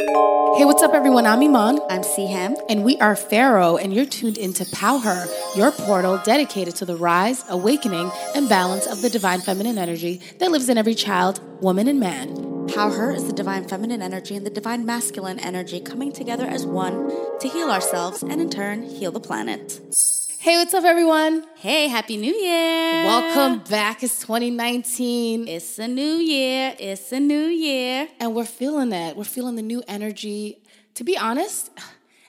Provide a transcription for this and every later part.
Hey, what's up, everyone? I'm Iman. I'm Siham. And we are Pharaoh, and you're tuned into Power, your portal dedicated to the rise, awakening, and balance of the divine feminine energy that lives in every child, woman, and man. Power is the divine feminine energy and the divine masculine energy coming together as one to heal ourselves and in turn heal the planet. Hey, what's up, everyone? Hey, Happy New Year! Welcome back. It's 2019. It's a new year. It's a new year. And we're feeling it. We're feeling the new energy. To be honest,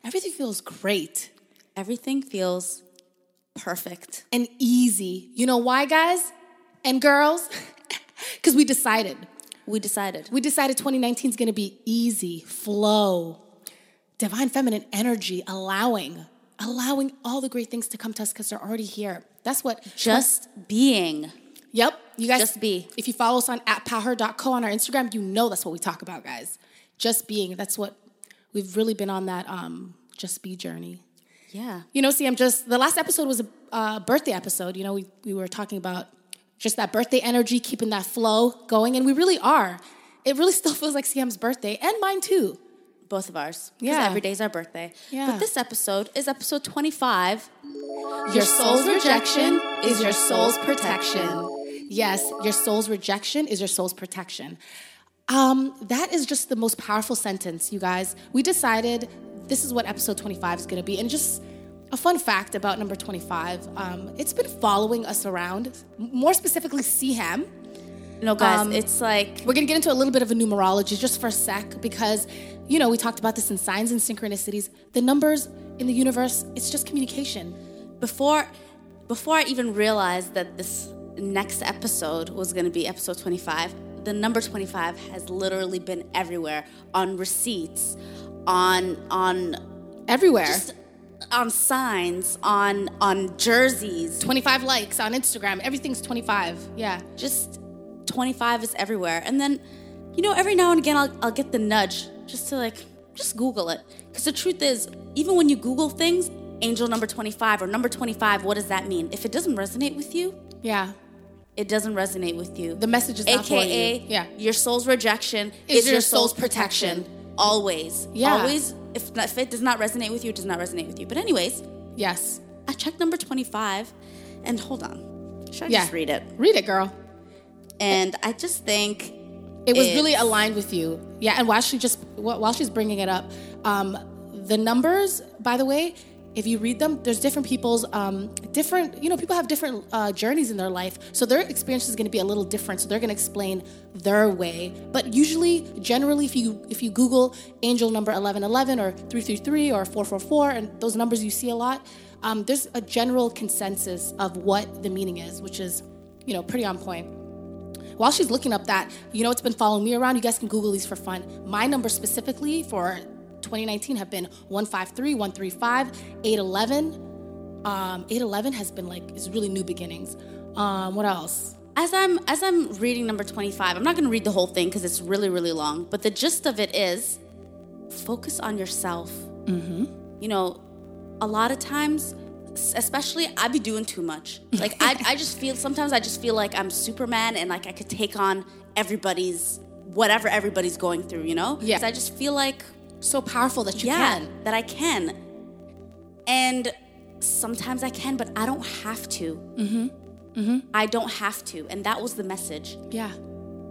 everything feels great. Everything feels perfect and easy. You know why, guys and girls? Because we decided. We decided. We decided 2019 is going to be easy, flow, divine feminine energy, allowing allowing all the great things to come to us because they're already here. That's what just being. Yep. You guys just be. If you follow us on at power.co on our Instagram, you know that's what we talk about, guys. Just being. That's what we've really been on that um, just be journey. Yeah. You know, see, I'm just the last episode was a uh, birthday episode. You know, we, we were talking about just that birthday energy, keeping that flow going, and we really are. It really still feels like Siham's birthday and mine too both of ours. Yeah. Every day is our birthday. Yeah. But this episode is episode 25. Your soul's rejection is your soul's protection. Yes, your soul's rejection is your soul's protection. Um, that is just the most powerful sentence, you guys. We decided this is what episode 25 is going to be. And just a fun fact about number 25 um, it's been following us around, more specifically, Siham. No, guys, um, it's like. We're going to get into a little bit of a numerology just for a sec because you know, we talked about this in signs and synchronicities. The numbers in the universe, it's just communication. Before before I even realized that this next episode was going to be episode 25, the number 25 has literally been everywhere on receipts, on on everywhere. on signs, on on jerseys. 25 likes on Instagram. Everything's 25. Yeah. Just 25 is everywhere. And then you know, every now and again I'll I'll get the nudge just to like just google it. Because the truth is even when you google things angel number 25 or number 25 what does that mean? If it doesn't resonate with you yeah. it doesn't resonate with you. The message is aka you. yeah. your soul's rejection is, is your, your, soul's, soul's protection. protection. always. Yeah. Always. If, if it does not resonate with you it does not resonate with you. But anyways yes. I checked number 25 and hold on. Should i yeah. just read it? Read it girl and i just think it was really aligned with you. Yeah, and while she just while she's bringing it up, um, the numbers, by the way, if you read them, there's different people's um, different. You know, people have different uh, journeys in their life, so their experience is going to be a little different. So they're going to explain their way. But usually, generally, if you if you Google angel number eleven eleven or three three three or four four four, and those numbers you see a lot, um, there's a general consensus of what the meaning is, which is, you know, pretty on point while she's looking up that, you know, it's been following me around. You guys can Google these for fun. My numbers specifically for 2019 have been 153, 135, 811. Um, 811 has been like, is really new beginnings. Um, what else? As I'm as I'm reading number 25, I'm not going to read the whole thing because it's really really long. But the gist of it is, focus on yourself. Mm-hmm. You know, a lot of times especially I be doing too much. Like I, I just feel sometimes I just feel like I'm Superman and like I could take on everybody's whatever everybody's going through, you know? Yeah. I just feel like so powerful that you yeah, can. That I can. And sometimes I can, but I don't have to. Mm-hmm. Mm-hmm. I don't have to. And that was the message. Yeah.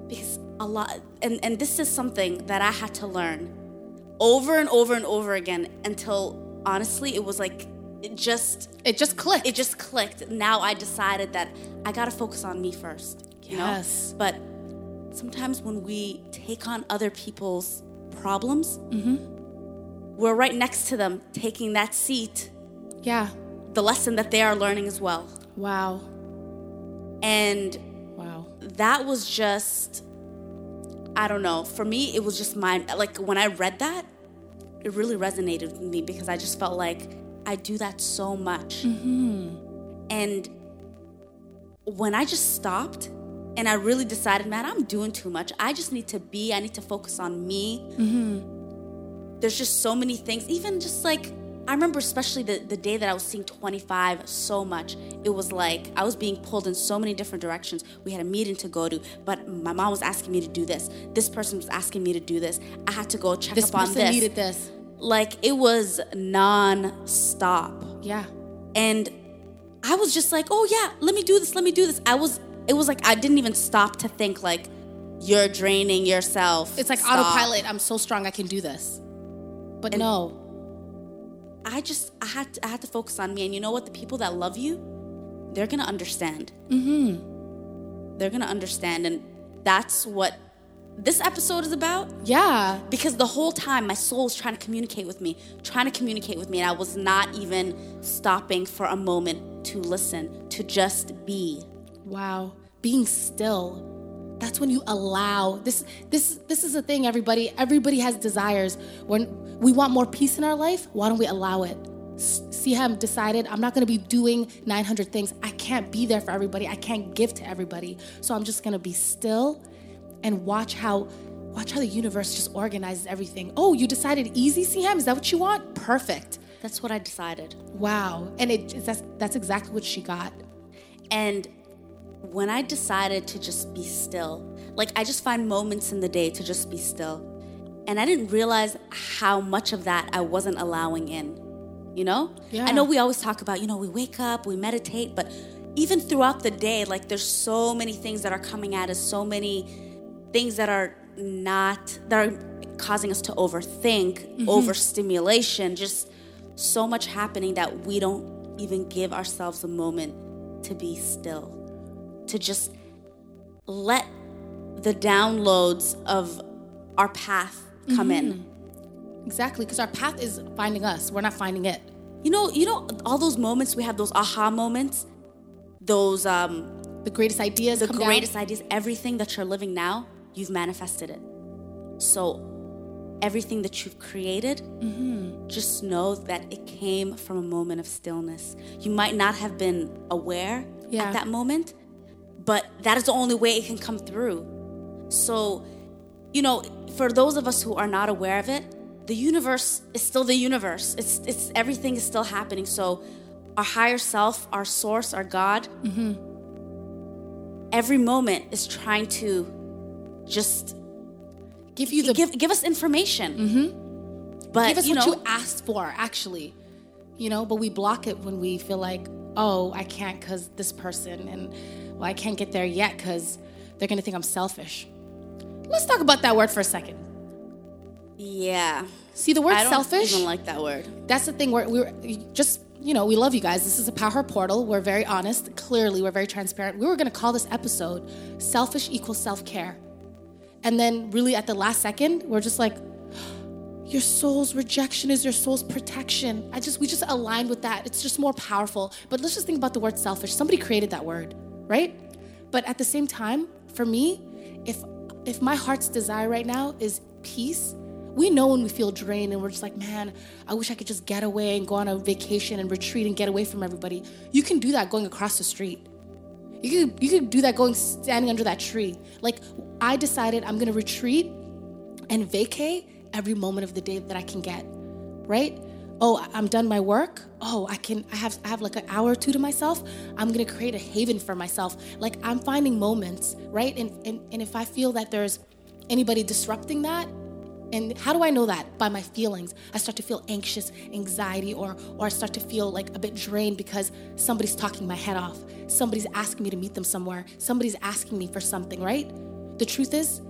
Because a lot and, and this is something that I had to learn over and over and over again until honestly it was like it just it just clicked. It just clicked. Now I decided that I got to focus on me first. You yes. Know? But sometimes when we take on other people's problems, mm-hmm. we're right next to them, taking that seat. Yeah. The lesson that they are learning as well. Wow. And wow. That was just I don't know. For me, it was just my like when I read that, it really resonated with me because I just felt like I do that so much. Mm-hmm. And when I just stopped and I really decided, man, I'm doing too much. I just need to be, I need to focus on me. Mm-hmm. There's just so many things, even just like I remember especially the, the day that I was seeing 25 so much. It was like I was being pulled in so many different directions. We had a meeting to go to, but my mom was asking me to do this. This person was asking me to do this. I had to go check This up on person this. needed this. Like it was non-stop. Yeah. And I was just like, "Oh yeah, let me do this. Let me do this." I was it was like I didn't even stop to think like you're draining yourself. It's like Stop. autopilot. I'm so strong, I can do this. But no. I just I had to, I had to focus on me, and you know what? The people that love you, they're gonna understand. Mm-hmm. They're gonna understand, and that's what this episode is about. Yeah. Because the whole time my soul was trying to communicate with me, trying to communicate with me, and I was not even stopping for a moment to listen, to just be. Wow. Being still. That's when you allow this this this is a thing everybody everybody has desires. When we want more peace in our life, why don't we allow it? See how I'm decided I'm not going to be doing 900 things. I can't be there for everybody. I can't give to everybody. So I'm just going to be still and watch how watch how the universe just organizes everything. Oh, you decided easy, Siham? Is that what you want? Perfect. That's what I decided. Wow. And it that's that's exactly what she got. And when I decided to just be still, like I just find moments in the day to just be still. And I didn't realize how much of that I wasn't allowing in. You know? Yeah. I know we always talk about, you know, we wake up, we meditate, but even throughout the day, like there's so many things that are coming at us, so many things that are not, that are causing us to overthink, overstimulation, just so much happening that we don't even give ourselves a moment to be still to just let the downloads of our path come in. Exactly, because our path is finding us. We're not finding it. You know, you know, all those moments we have those aha moments, those um, The greatest ideas the come down. greatest ideas, everything that you're living now, you've manifested it. So everything that you've created, mm-hmm. just know that it came from a moment of stillness. You might not have been aware Yeah. at that moment, but that is the only way it can come through. So, you know, for those of us who are not aware of it, the universe is still the universe. It's it's everything is still happening. So, our higher self, our source, our God, mm-hmm. every moment is trying to just Give you the give give us information. Mm-hmm. But give us you what know, you asked for, actually. You know, but we block it when we feel like, oh, I can't because this person, and well, I can't get there yet because they're gonna think I'm selfish. Let's talk about that word for a second. yeah. See the word selfish. I don't like that word. That's the thing. We're, we're just, you know, we love you guys. This is a Power Portal. We're very honest. Clearly, we're very transparent. We were going to call this episode Selfish Equals Self Care. And then, really, at the last second, we're just like, your soul's rejection is your soul's protection. I just, we just aligned with that. It's just more powerful. But let's just think about the word selfish. Somebody created that word, right? But at the same time, for me, if if my heart's desire right now is peace, we know when we feel drained and we're just like, man, I wish I could just get away and go on a vacation and retreat and get away from everybody. You can do that going across the street. You could you could do that going standing under that tree. Like I decided I'm gonna retreat and vacate every moment of the day that I can get. Right? Oh, I'm done my work. Oh, I can I have I have like an hour or two to myself. I'm gonna create a haven for myself. Like I'm finding moments, right? And and, and if I feel that there's anybody disrupting that, and how do I know that? By my feelings. I start to feel anxious, anxiety, or or I start to feel like a bit drained because somebody's talking my head off. Somebody's asking me to meet them somewhere. Somebody's asking me for something, right? The truth is,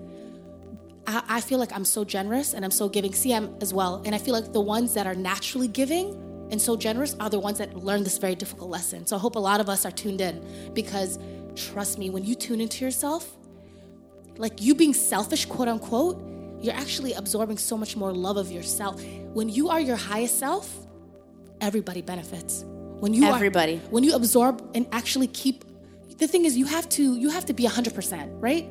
I, I feel like I'm so generous and I'm so giving. Siham as well. And I feel like the ones that are naturally giving and so generous are the ones that learn this very difficult lesson. So I hope a lot of us are tuned in because trust me, when you tune into yourself, like you being selfish, quote unquote, you're actually absorbing so much more love of yourself. When you are your highest self, everybody benefits. When you are- when you absorb and actually keep the thing is you have to you have to be 100%, right?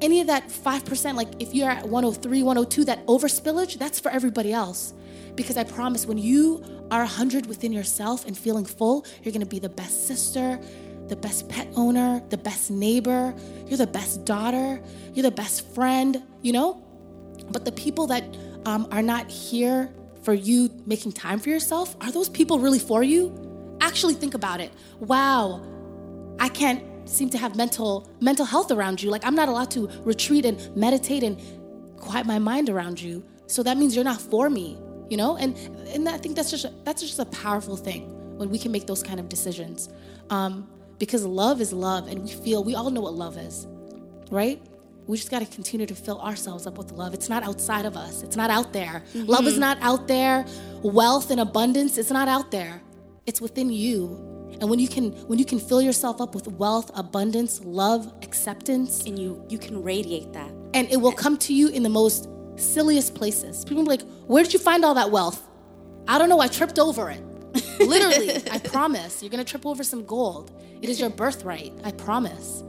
Any of that 5%, like if you're at 103, 102, that overspillage, that's for everybody else. Because I promise when you are 100 within yourself and feeling full, you're gonna be the best sister, the best pet owner, the best neighbor, you're the best daughter, you're the best friend, you know? But the people that um, are not here for you making time for yourself, are those people really for you? Actually think about it. Wow, I can't seem to have mental mental health around you. Like I'm not allowed to retreat and meditate and quiet my mind around you. So that means you're not for me, you know? And and I think that's just a, that's just a powerful thing when we can make those kind of decisions. Um, because love is love and we feel we all know what love is, right? We just got to continue to fill ourselves up with love. It's not outside of us. It's not out there. Mm-hmm. Love is not out there. Wealth and abundance, it's not out there. It's within you. And when you can when you can fill yourself up with wealth, abundance, love, acceptance, and you you can radiate that. And it will come to you in the most silliest places. People like, "Where did you find all that wealth?" I don't know. I tripped over it. Literally, I promise. You're gonna trip over some gold. It is your birthright. I promise.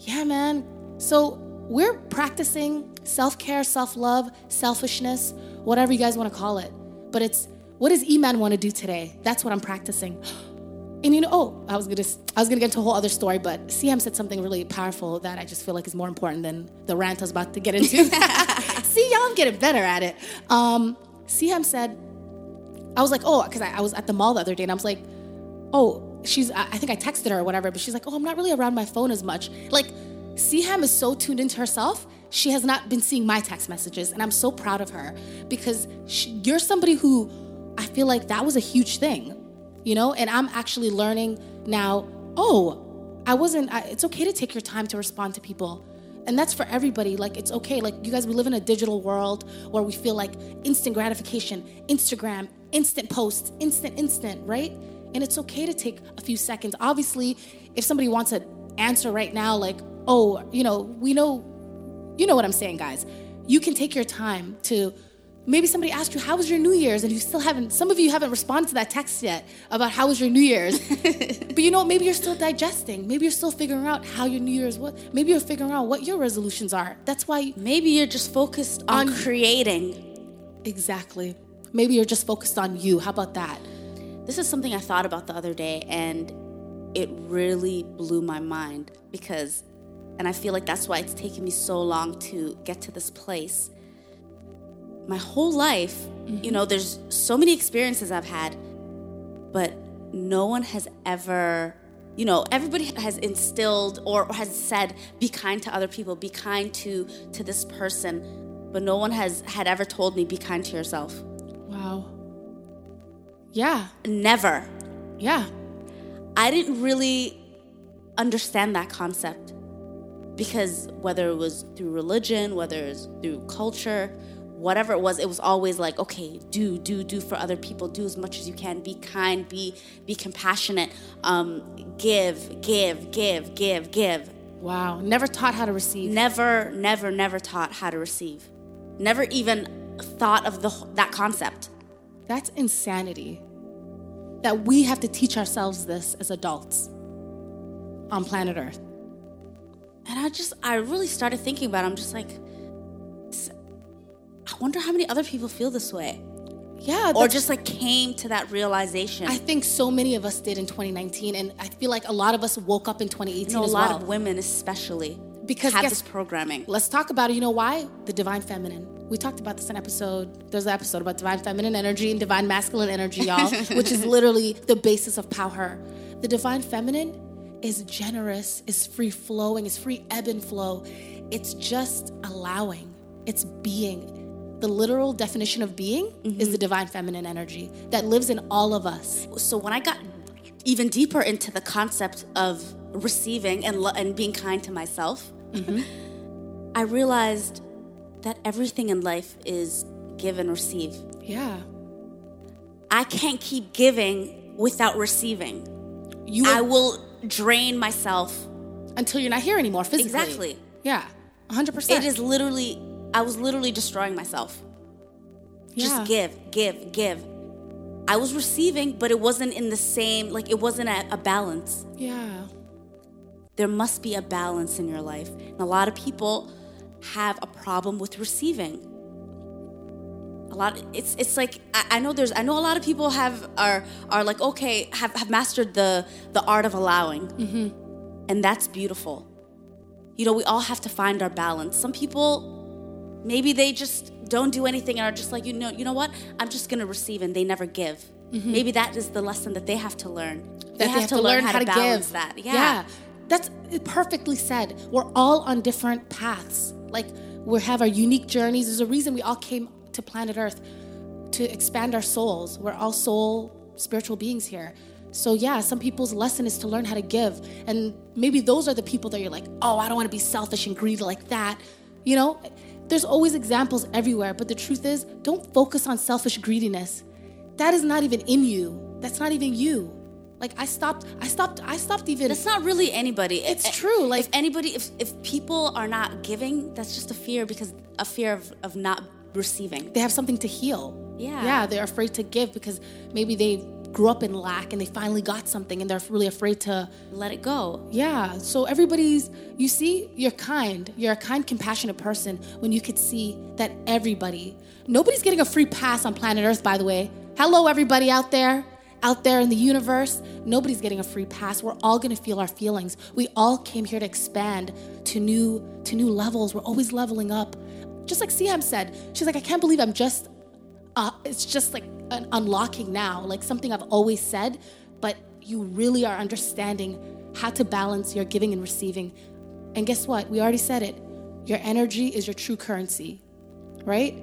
Yeah, man. So we're practicing self care, self love, selfishness, whatever you guys want to call it. But it's what does Iman want to do today? That's what I'm practicing. And you know, oh, I was gonna, I was gonna get into a whole other story, but Siham said something really powerful that I just feel like is more important than the rant I was about to get into. See, y'all, I'm getting better at it. Um, Siham said, I was like, oh, because I, I was at the mall the other day, and I was like, oh, she's, I think I texted her or whatever, but she's like, oh, I'm not really around my phone as much. Like, Siham is so tuned into herself. She has not been seeing my text messages, and I'm so proud of her because she, you're somebody who I feel like that was a huge thing, you know. And I'm actually learning now. Oh, I wasn't. I, it's okay to take your time to respond to people, and that's for everybody. Like it's okay. Like you guys, we live in a digital world where we feel like instant gratification, Instagram, instant posts, instant, instant, right? And it's okay to take a few seconds. Obviously, if somebody wants to answer right now, like oh, you know, we know, you know what I'm saying, guys. You can take your time to maybe somebody asked you, how was your New Year's? And you still haven't, some of you haven't responded to that text yet about how was your New Year's. but you know, maybe you're still digesting. Maybe you're still figuring out how your New Year's, what, maybe you're figuring out what your resolutions are. That's why. Maybe you're just focused on, on creating. Exactly. Maybe you're just focused on you. How about that? This is something I thought about the other day and it really blew my mind because and I feel like that's why it's taken me so long to get to this place. My whole life, mm-hmm. you know, there's so many experiences I've had, but no one has ever, you know, everybody has instilled or has said, be kind to other people, be kind to to this person, but no one has had ever told me, be kind to yourself. Wow. Yeah. Never. Yeah. I didn't really understand that concept because whether it was through religion, whether it was through culture, whatever it was, it was always like, okay, do, do, do for other people, do as much as you can, be kind, be, be compassionate, um, give, give, give, give, give. Wow, never taught how to receive. Never, never, never taught how to receive. Never even thought of the that concept. That's insanity. That we have to teach ourselves this as adults on planet Earth. And I just, I really started thinking about it. I'm just like, wonder how many other people feel this way. Yeah. Or just like came to that realization. I think so many of us did in 2019. And I feel like a lot of us woke up in 2018 know, a lot well. of women, especially, because have guess, this programming. Let's talk about it. You know why? The divine feminine. We talked about this in episode. There's an episode about divine feminine energy and divine masculine energy, y'all, which is literally the basis of power. The divine feminine is generous, is free flowing, is free ebb and flow. It's just allowing, it's being. The literal definition of being mm-hmm. is the divine feminine energy that lives in all of us. So when I got even deeper into the concept of receiving and, lo- and being kind to myself, mm-hmm. I realized that everything in life is give and receive. Yeah. I can't keep giving without receiving. You will, I will drain myself until you're not here anymore physically. Exactly. Yeah. 100%. It is literally I was literally destroying myself. Yeah. Just give, give, give. I was receiving, but it wasn't in the same like it wasn't a, a balance. Yeah. There must be a balance in your life. And a lot of people have a problem with receiving a lot it's it's like I, I, know there's i know a lot of people have are are like okay have, have mastered the the art of allowing mm-hmm. and that's beautiful you know we all have to find our balance some people maybe they just don't do anything and are just like, you know, you know what? I'm just gonna receive and they never give. Mm-hmm. Maybe that is the lesson that they have to learn. that they have, to, learn, how, to, balance give. that. Yeah. That's perfectly said. We're all on different paths. Like we have our unique journeys. There's a reason we all came to planet Earth to expand our souls. We're all soul spiritual beings here. So yeah, some people's lesson is to learn how to give. And maybe those are the people that you're like, "Oh, I don't want to be selfish and greedy like that." You know, there's always examples everywhere, but the truth is, don't focus on selfish greediness. That is not even in you. That's not even you. Like I stopped I stopped I stopped even That's not really anybody. It's If- true, like- if anybody, if if people are not giving, that's just a fear because a fear of of not receiving. they have something to heal. Yeah. Yeah, they're afraid to give because maybe they grew up in lack and they finally got something and they're really afraid to Let it go. Yeah. So everybody's you see, you're kind. You're a kind, compassionate person when you could see that everybody nobody's getting a free pass on planet Earth, by the way. Hello, everybody out there. Out there in the universe, nobody's getting a free pass. We're all gonna feel our feelings. We all came here to expand to new to new levels. We're always leveling up. Just like Siham said, she's like, I can't believe I'm just uh, it's just like an unlocking now, like something I've always said, but you really are understanding how to balance your giving and receiving. And guess what? We already said it. Your energy is your true currency, right?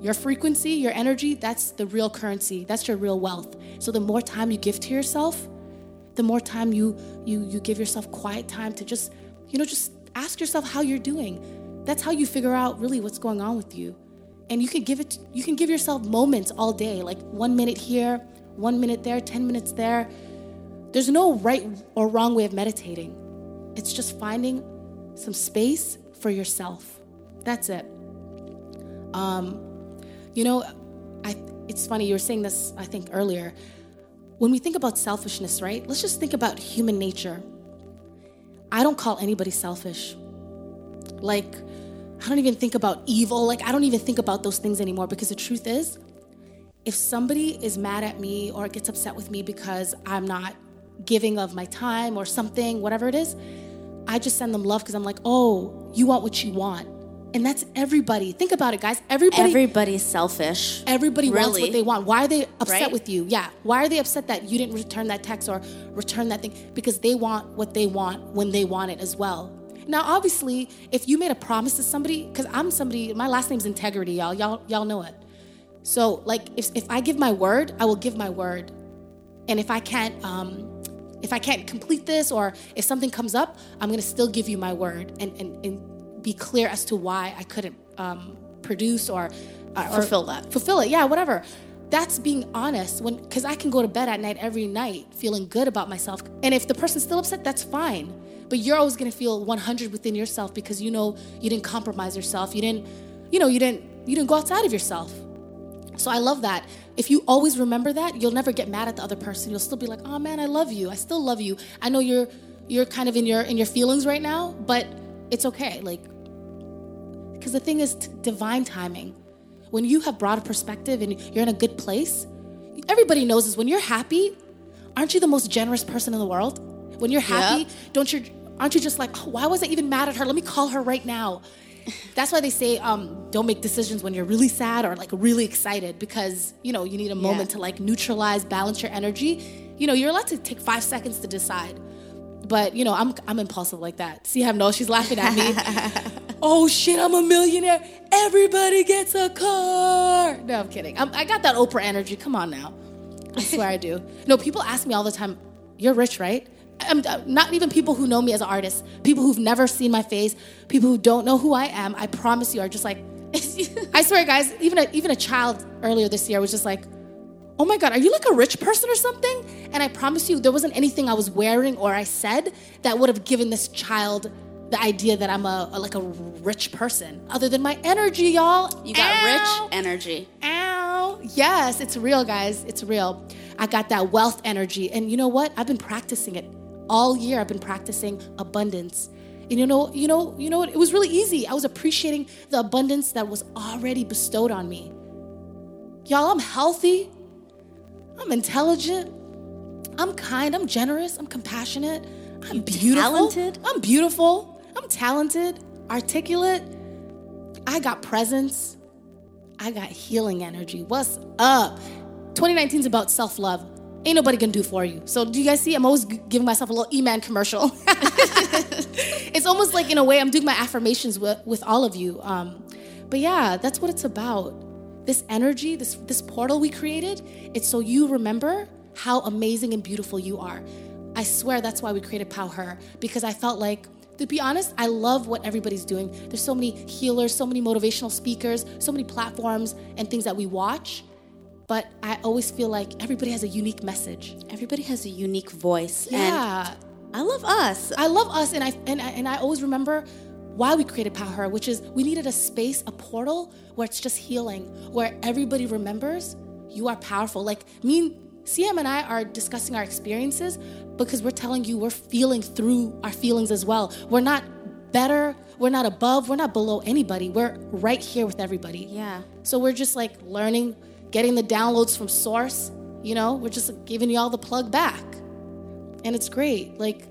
Your frequency, your energy, that's the real currency. That's your real wealth. So the more time you give to yourself, the more time you you you give yourself quiet time to just, you know, just ask yourself how you're doing. That's how you figure out really what's going on with you. And you can give it you can give yourself moments all day, like 1 minute here, 1 minute there, 10 minutes there. There's no right or wrong way of meditating. It's just finding some space for yourself. That's it. Um, you know, I it's funny you were saying this I think earlier. When we think about selfishness, right? Let's just think about human nature. I don't call anybody selfish. Like I don't even think about evil. Like I don't even think about those things anymore because the truth is if somebody is mad at me or gets upset with me because I'm not giving of my time or something, whatever it is, I just send them love because I'm like, oh, you want what you want. And that's everybody. Think about it, guys. Everybody Everybody's selfish. Everybody wants what they want. Why are they upset Right? with you? Yeah. Why are they upset that you didn't return that text or return that thing? Because they want what they want when they want it as well. Now, obviously, if you made a promise to somebody, because I'm somebody, my last name's Integrity, y'all. Y'all, y'all know it. So, like, if, if I give my word, I will give my word. And if I can't, um, if I can't complete this, or if something comes up, I'm gonna still give you my word and and, and be clear as to why I couldn't um, produce or, uh, or Fulfill that. fulfill it. Yeah, whatever. That's being honest. When because I can go to bed at night every night feeling good about myself, and if the person's still upset, that's fine. But you're always gonna feel 100 within yourself because you know you didn't compromise yourself. You didn't, you know, you didn't you didn't go outside of yourself. So I love that. If you always remember that, you'll never get mad at the other person. You'll still be like, "Oh man, I love you. I still love you. I know you're you're kind of in your in your feelings right now, but it's okay." Like because the thing is divine timing. When you have broad perspective and you're in a good place, everybody knows is When you're happy, aren't you the most generous person in the world? When you're happy, Yep. don't you aren't you just like, oh, why was I even mad at her? Let me call her right now. That's why they say um, don't make decisions when you're really sad or like really excited because you know you need a moment to like neutralize, balance your energy. You know, you're allowed to take five seconds to decide. But you know, I'm I'm impulsive like that. See how no, she's laughing at me. oh shit, I'm a millionaire. Everybody gets a car. No, I'm kidding. I'm, I got that Oprah energy. Come on now. I swear I do. No, people ask me all the time, "You're rich, right?" I'm, uh, not even people who know me as an artist. People who've never seen my face. People who don't know who I am. I promise you, are just like. I swear, guys. Even a, even a child earlier this year was just like, "Oh my God, are you like a rich person or something?" And I promise you, there wasn't anything I was wearing or I said that would have given this child the idea that I'm a, a- like a rich person, other than my energy, y'all. You got Ow. rich energy. Ow. Yes, it's real, guys. It's real. I got that wealth energy. And you know what? I've been practicing it all year. I've been practicing abundance. And you know, you know, you know what? It was really easy. I was appreciating the abundance that was already bestowed on me. Y'all, I'm healthy. I'm intelligent. I'm kind. I'm generous. I'm compassionate. I'm beautiful. talented? I'm beautiful. I'm talented, articulate. I got presence. I got healing energy. What's up? 2019 is about self love. Ain't nobody gonna do for you. So, do you guys see? I'm always giving myself a little E Man commercial. it's almost like, in a way, I'm doing my affirmations with, with all of you. Um, but yeah, that's what it's about. This energy, this, this portal we created, it's so you remember how amazing and beautiful you are. I swear that's why we created Pow Her, because I felt like to be honest, I love what everybody's doing. There's so many healers, so many motivational speakers, so many platforms and things that we watch. But I always feel like everybody has a unique message. Everybody has a unique voice. Yeah. And I love us. I love us, and I and I, and I always remember why we created Power which is we needed a space, a portal where it's just healing, where everybody remembers you are powerful. Like me, Siham and I are discussing our experiences because we're telling you we're feeling through our feelings as well. We're not better, we're not above, we're not below anybody. We're right here with everybody. Yeah. So we're just like learning, getting the downloads from source. You know, we're just giving you all the plug back. And it's great. Like,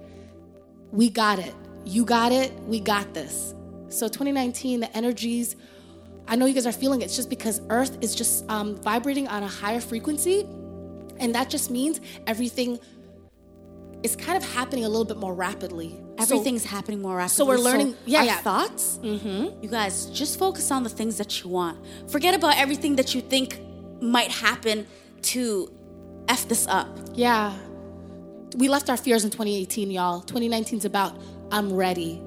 we got it. You got it. We got this. So 2019, the energies, I know you guys are feeling it. It's just because Earth is just um, vibrating on a higher frequency. And that just means everything is kind of happening a little bit more rapidly. So- Everything's happening more rapidly. so we're learning- yeah, our yeah. thoughts. Mm-hmm. You guys just focus on the things that you want. Forget about everything that you think might happen to f this up. Yeah. We left our fears in 2018, y'all. 2019 is about I'm ready.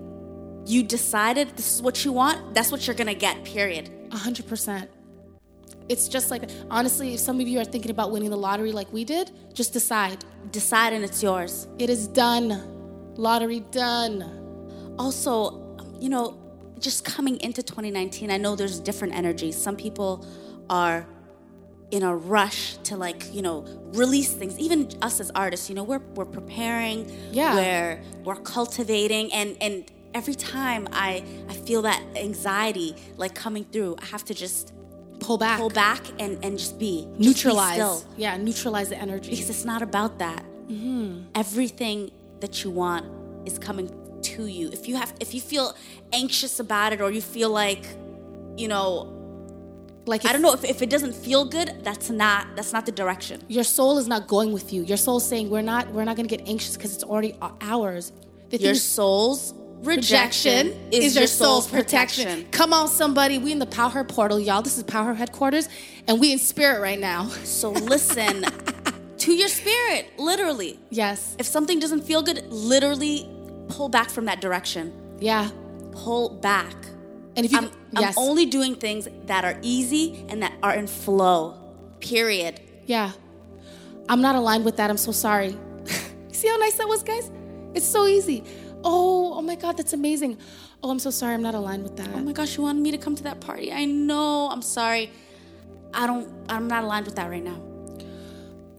You decided this is what you want. That's what you're gonna get. Period. 100%. It's just like, honestly, if some of you are thinking about winning the lottery like we did, just decide. Decide and it's yours. It is done. Lottery done. also, you know, just coming into 2019, I know there's different energies. Some people are in a rush to like, you know, release things. Even us as artists, you know, we're we're preparing, Yeah. we're we're cultivating and and every time I I feel that anxiety like coming through, I have to just Pull back. pull back and and just be just be Neutralize. Yeah, neutralize the energy. because it's not about that. Mm-hmm. Everything that you want is coming to you. If you have, if you feel anxious about it, or you feel like, you know, like I don't know, if, if it doesn't feel good, that's not that's not the direction. Your soul is not going with you. Your soul's saying we're not we're not going to get anxious because it's already ours. The Your is- soul's rejection, is, your soul's protection. Come on, somebody. We in the Power Her portal, y'all. This is Power Her headquarters, and we in spirit right now. So listen to your spirit, literally. Yes. If something doesn't feel good, literally pull back from that direction. Yeah. Pull back. And if you I'm, I'm only doing things that are easy and that are in flow. Period. Yeah. I'm not aligned with that. I'm so sorry. See how nice that was, guys? It's so easy. Oh, oh my God, that's amazing. Oh, I'm so sorry. I'm not aligned with that. Oh my gosh, you wanted me to come to that party. I know. I'm sorry. I don't I'm not aligned with that right now.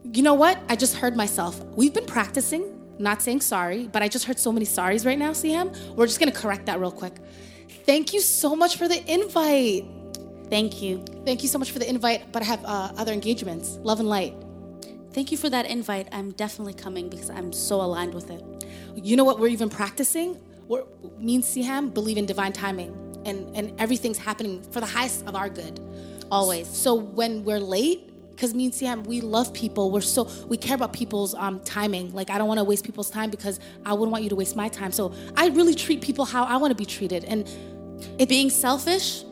You know what? I just heard myself. We've been practicing, not saying sorry, but I just heard so many sorries right now, Siham. We're just gonna correct that real quick. Thank you so much for the invite. Thank you. Thank you so much for the invite, but I have uh, other engagements. Love and light. Thank you for that invite. I'm definitely coming because I'm so aligned with it. You know what we're even practicing? We're, me and Siham believe in divine timing, and, and everything's happening for the highest of our good. Always. So when we're late, because me and Siham, we love people. We're so we care about people's um, timing. Like I don't want to waste people's time because I wouldn't want you to waste my time. So I really treat people how I want to be treated. And It being selfish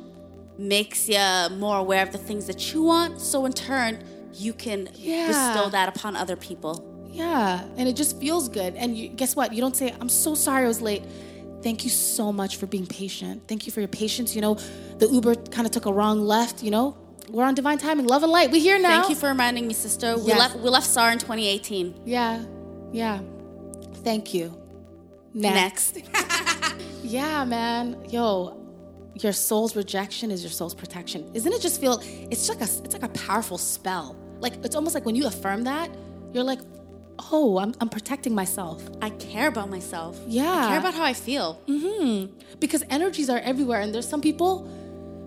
makes you more aware of the things that you want. So in turn, you can Yeah. bestow that upon other people. yeah, and it just feels good. And you, guess what? You don't say, "I'm so sorry I was late." Thank you so much for being patient. Thank you for your patience. You know, the Uber kind of took a wrong left. You know, we're on divine timing, love and light. We here now. Thank you for reminding me, sister. We left we left SAR in 2018. Yeah, yeah. Thank you. Next. Yeah, man. Yo, your soul's rejection is your soul's protection. Isn't it just feel it's like a it's like a powerful spell. Like it's almost like when you affirm that, you're like, "Oh, I'm I'm protecting myself." I care about myself. Yeah. I care about how I feel. Mhm. Because energies are everywhere and there's some people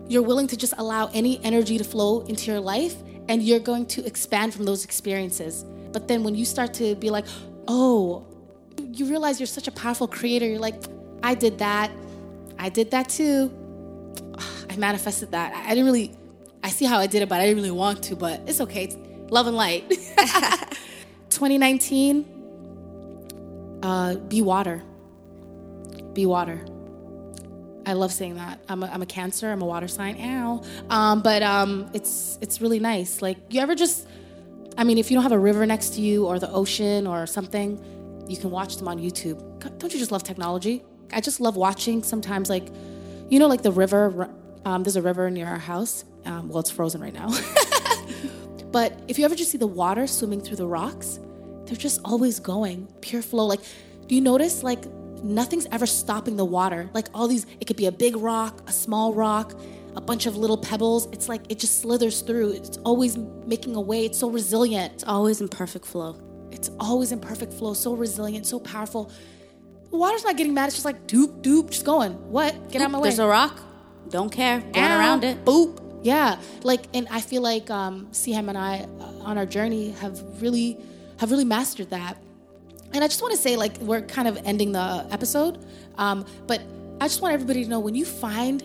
you're willing to just allow any energy to flow into your life and you're going to expand from those experiences. But then when you start to be like, "Oh, you realize you're such a powerful creator." You're like, "I did that. I did that too." I manifested that. I didn't really, I see how I did it, but I didn't really want to, but it's okay. It's love and light. 2019, uh, be water. Be water. I love saying that. I'm a, I'm a Cancer. I'm a water sign. Ow. Um, but um, it's it's really nice. Like you ever just, I mean, if you don't have a river next to you or the ocean or something, you can watch them on YouTube. Don't you just love technology? I just love watching. Sometimes, like, you know, like the river. Um, there's a river near our house. Um, well, it's frozen right now. But if you ever just see the water swimming through the rocks, they're just always going, pure flow. Like, do you notice like nothing's ever stopping the water? Like all these, it could be a big rock, a small rock, a bunch of little pebbles. It's like it just slithers through. It's always making a way. It's so resilient. It's always in perfect flow. It's always in perfect flow, so resilient, so powerful. The water's not getting mad. It's just like doop, doop, just going. What? Get out of my way. There's a rock. Don't care. Going Ow, around it. Boop. Yeah, like, and I feel like um, Siham and I uh, on our journey have really, have really mastered that. And I just want to say, like, we're kind of ending the episode, um, but I just want everybody to know when you find,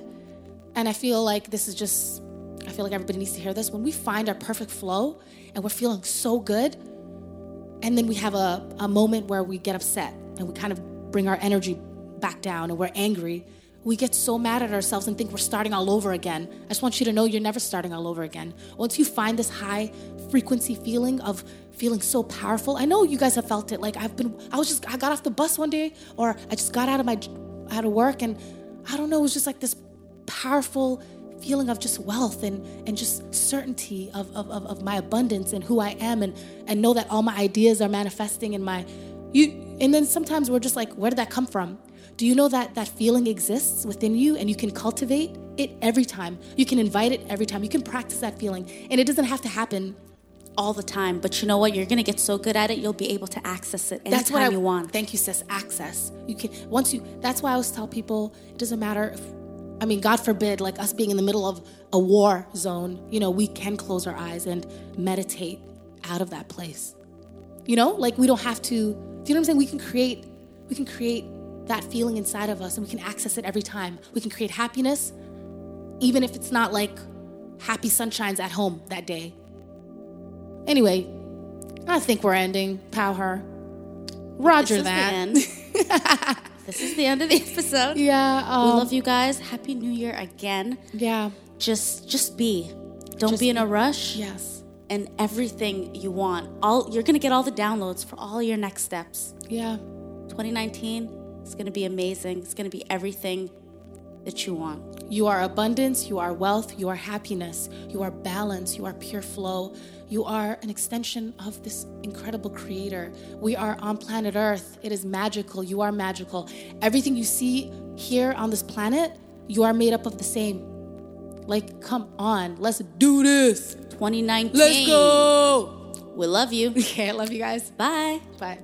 and I feel like this is just, I feel like everybody needs to hear this. When we find our perfect flow and we're feeling so good, and then we have a, a moment where we get upset and we kind of bring our energy back down and we're angry. We get so mad at ourselves and think we're starting all over again. I just want you to know you're never starting all over again. Once you find this high frequency feeling of feeling so powerful, I know you guys have felt it. Like I've been, I was just, I got off the bus one day or I just got out of my, out of work and I don't know, it was just like this powerful feeling of just wealth and, and just certainty of, of, of, of my abundance and who I am and, and know that all my ideas are manifesting in my you and then sometimes we're just like, where did that come from? Do you know that that feeling exists within you and you can cultivate it every time? You can invite it every time. You can practice that feeling. And it doesn't have to happen all the time. But you know what? You're gonna get so good at it, you'll be able to access it anytime that's what I, you want. Thank you, sis. Access. You can once you. That's why I always tell people it doesn't matter if. I mean, God forbid, like us being in the middle of a war zone. You know, we can close our eyes and meditate out of that place. You know, like we don't have to. Do you know what I'm saying? We can create. We can create that feeling inside of us, and we can access it every time. We can create happiness, even if it's not like happy sunshines at home that day. Anyway, I think we're ending. Pow her. Roger this is that. the end. this is the end of the episode. Yeah. Um, we love you guys. Happy New Year again. Yeah. Just just be. Don't Just be in a rush. Yes. And everything you want. All you're gonna get all the downloads for all your next steps. Yeah. 2019 is gonna be amazing. It's gonna be everything that you want. You are abundance, you are wealth, you are happiness, you are balance, you are pure flow. You are an extension of this incredible creator. We are on planet Earth. It is magical. You are magical. Everything you see here on this planet, you are made up of the same. Like, come on, let's do this. 2019. Let's go. We love you. Okay, I love you guys. Bye. Bye.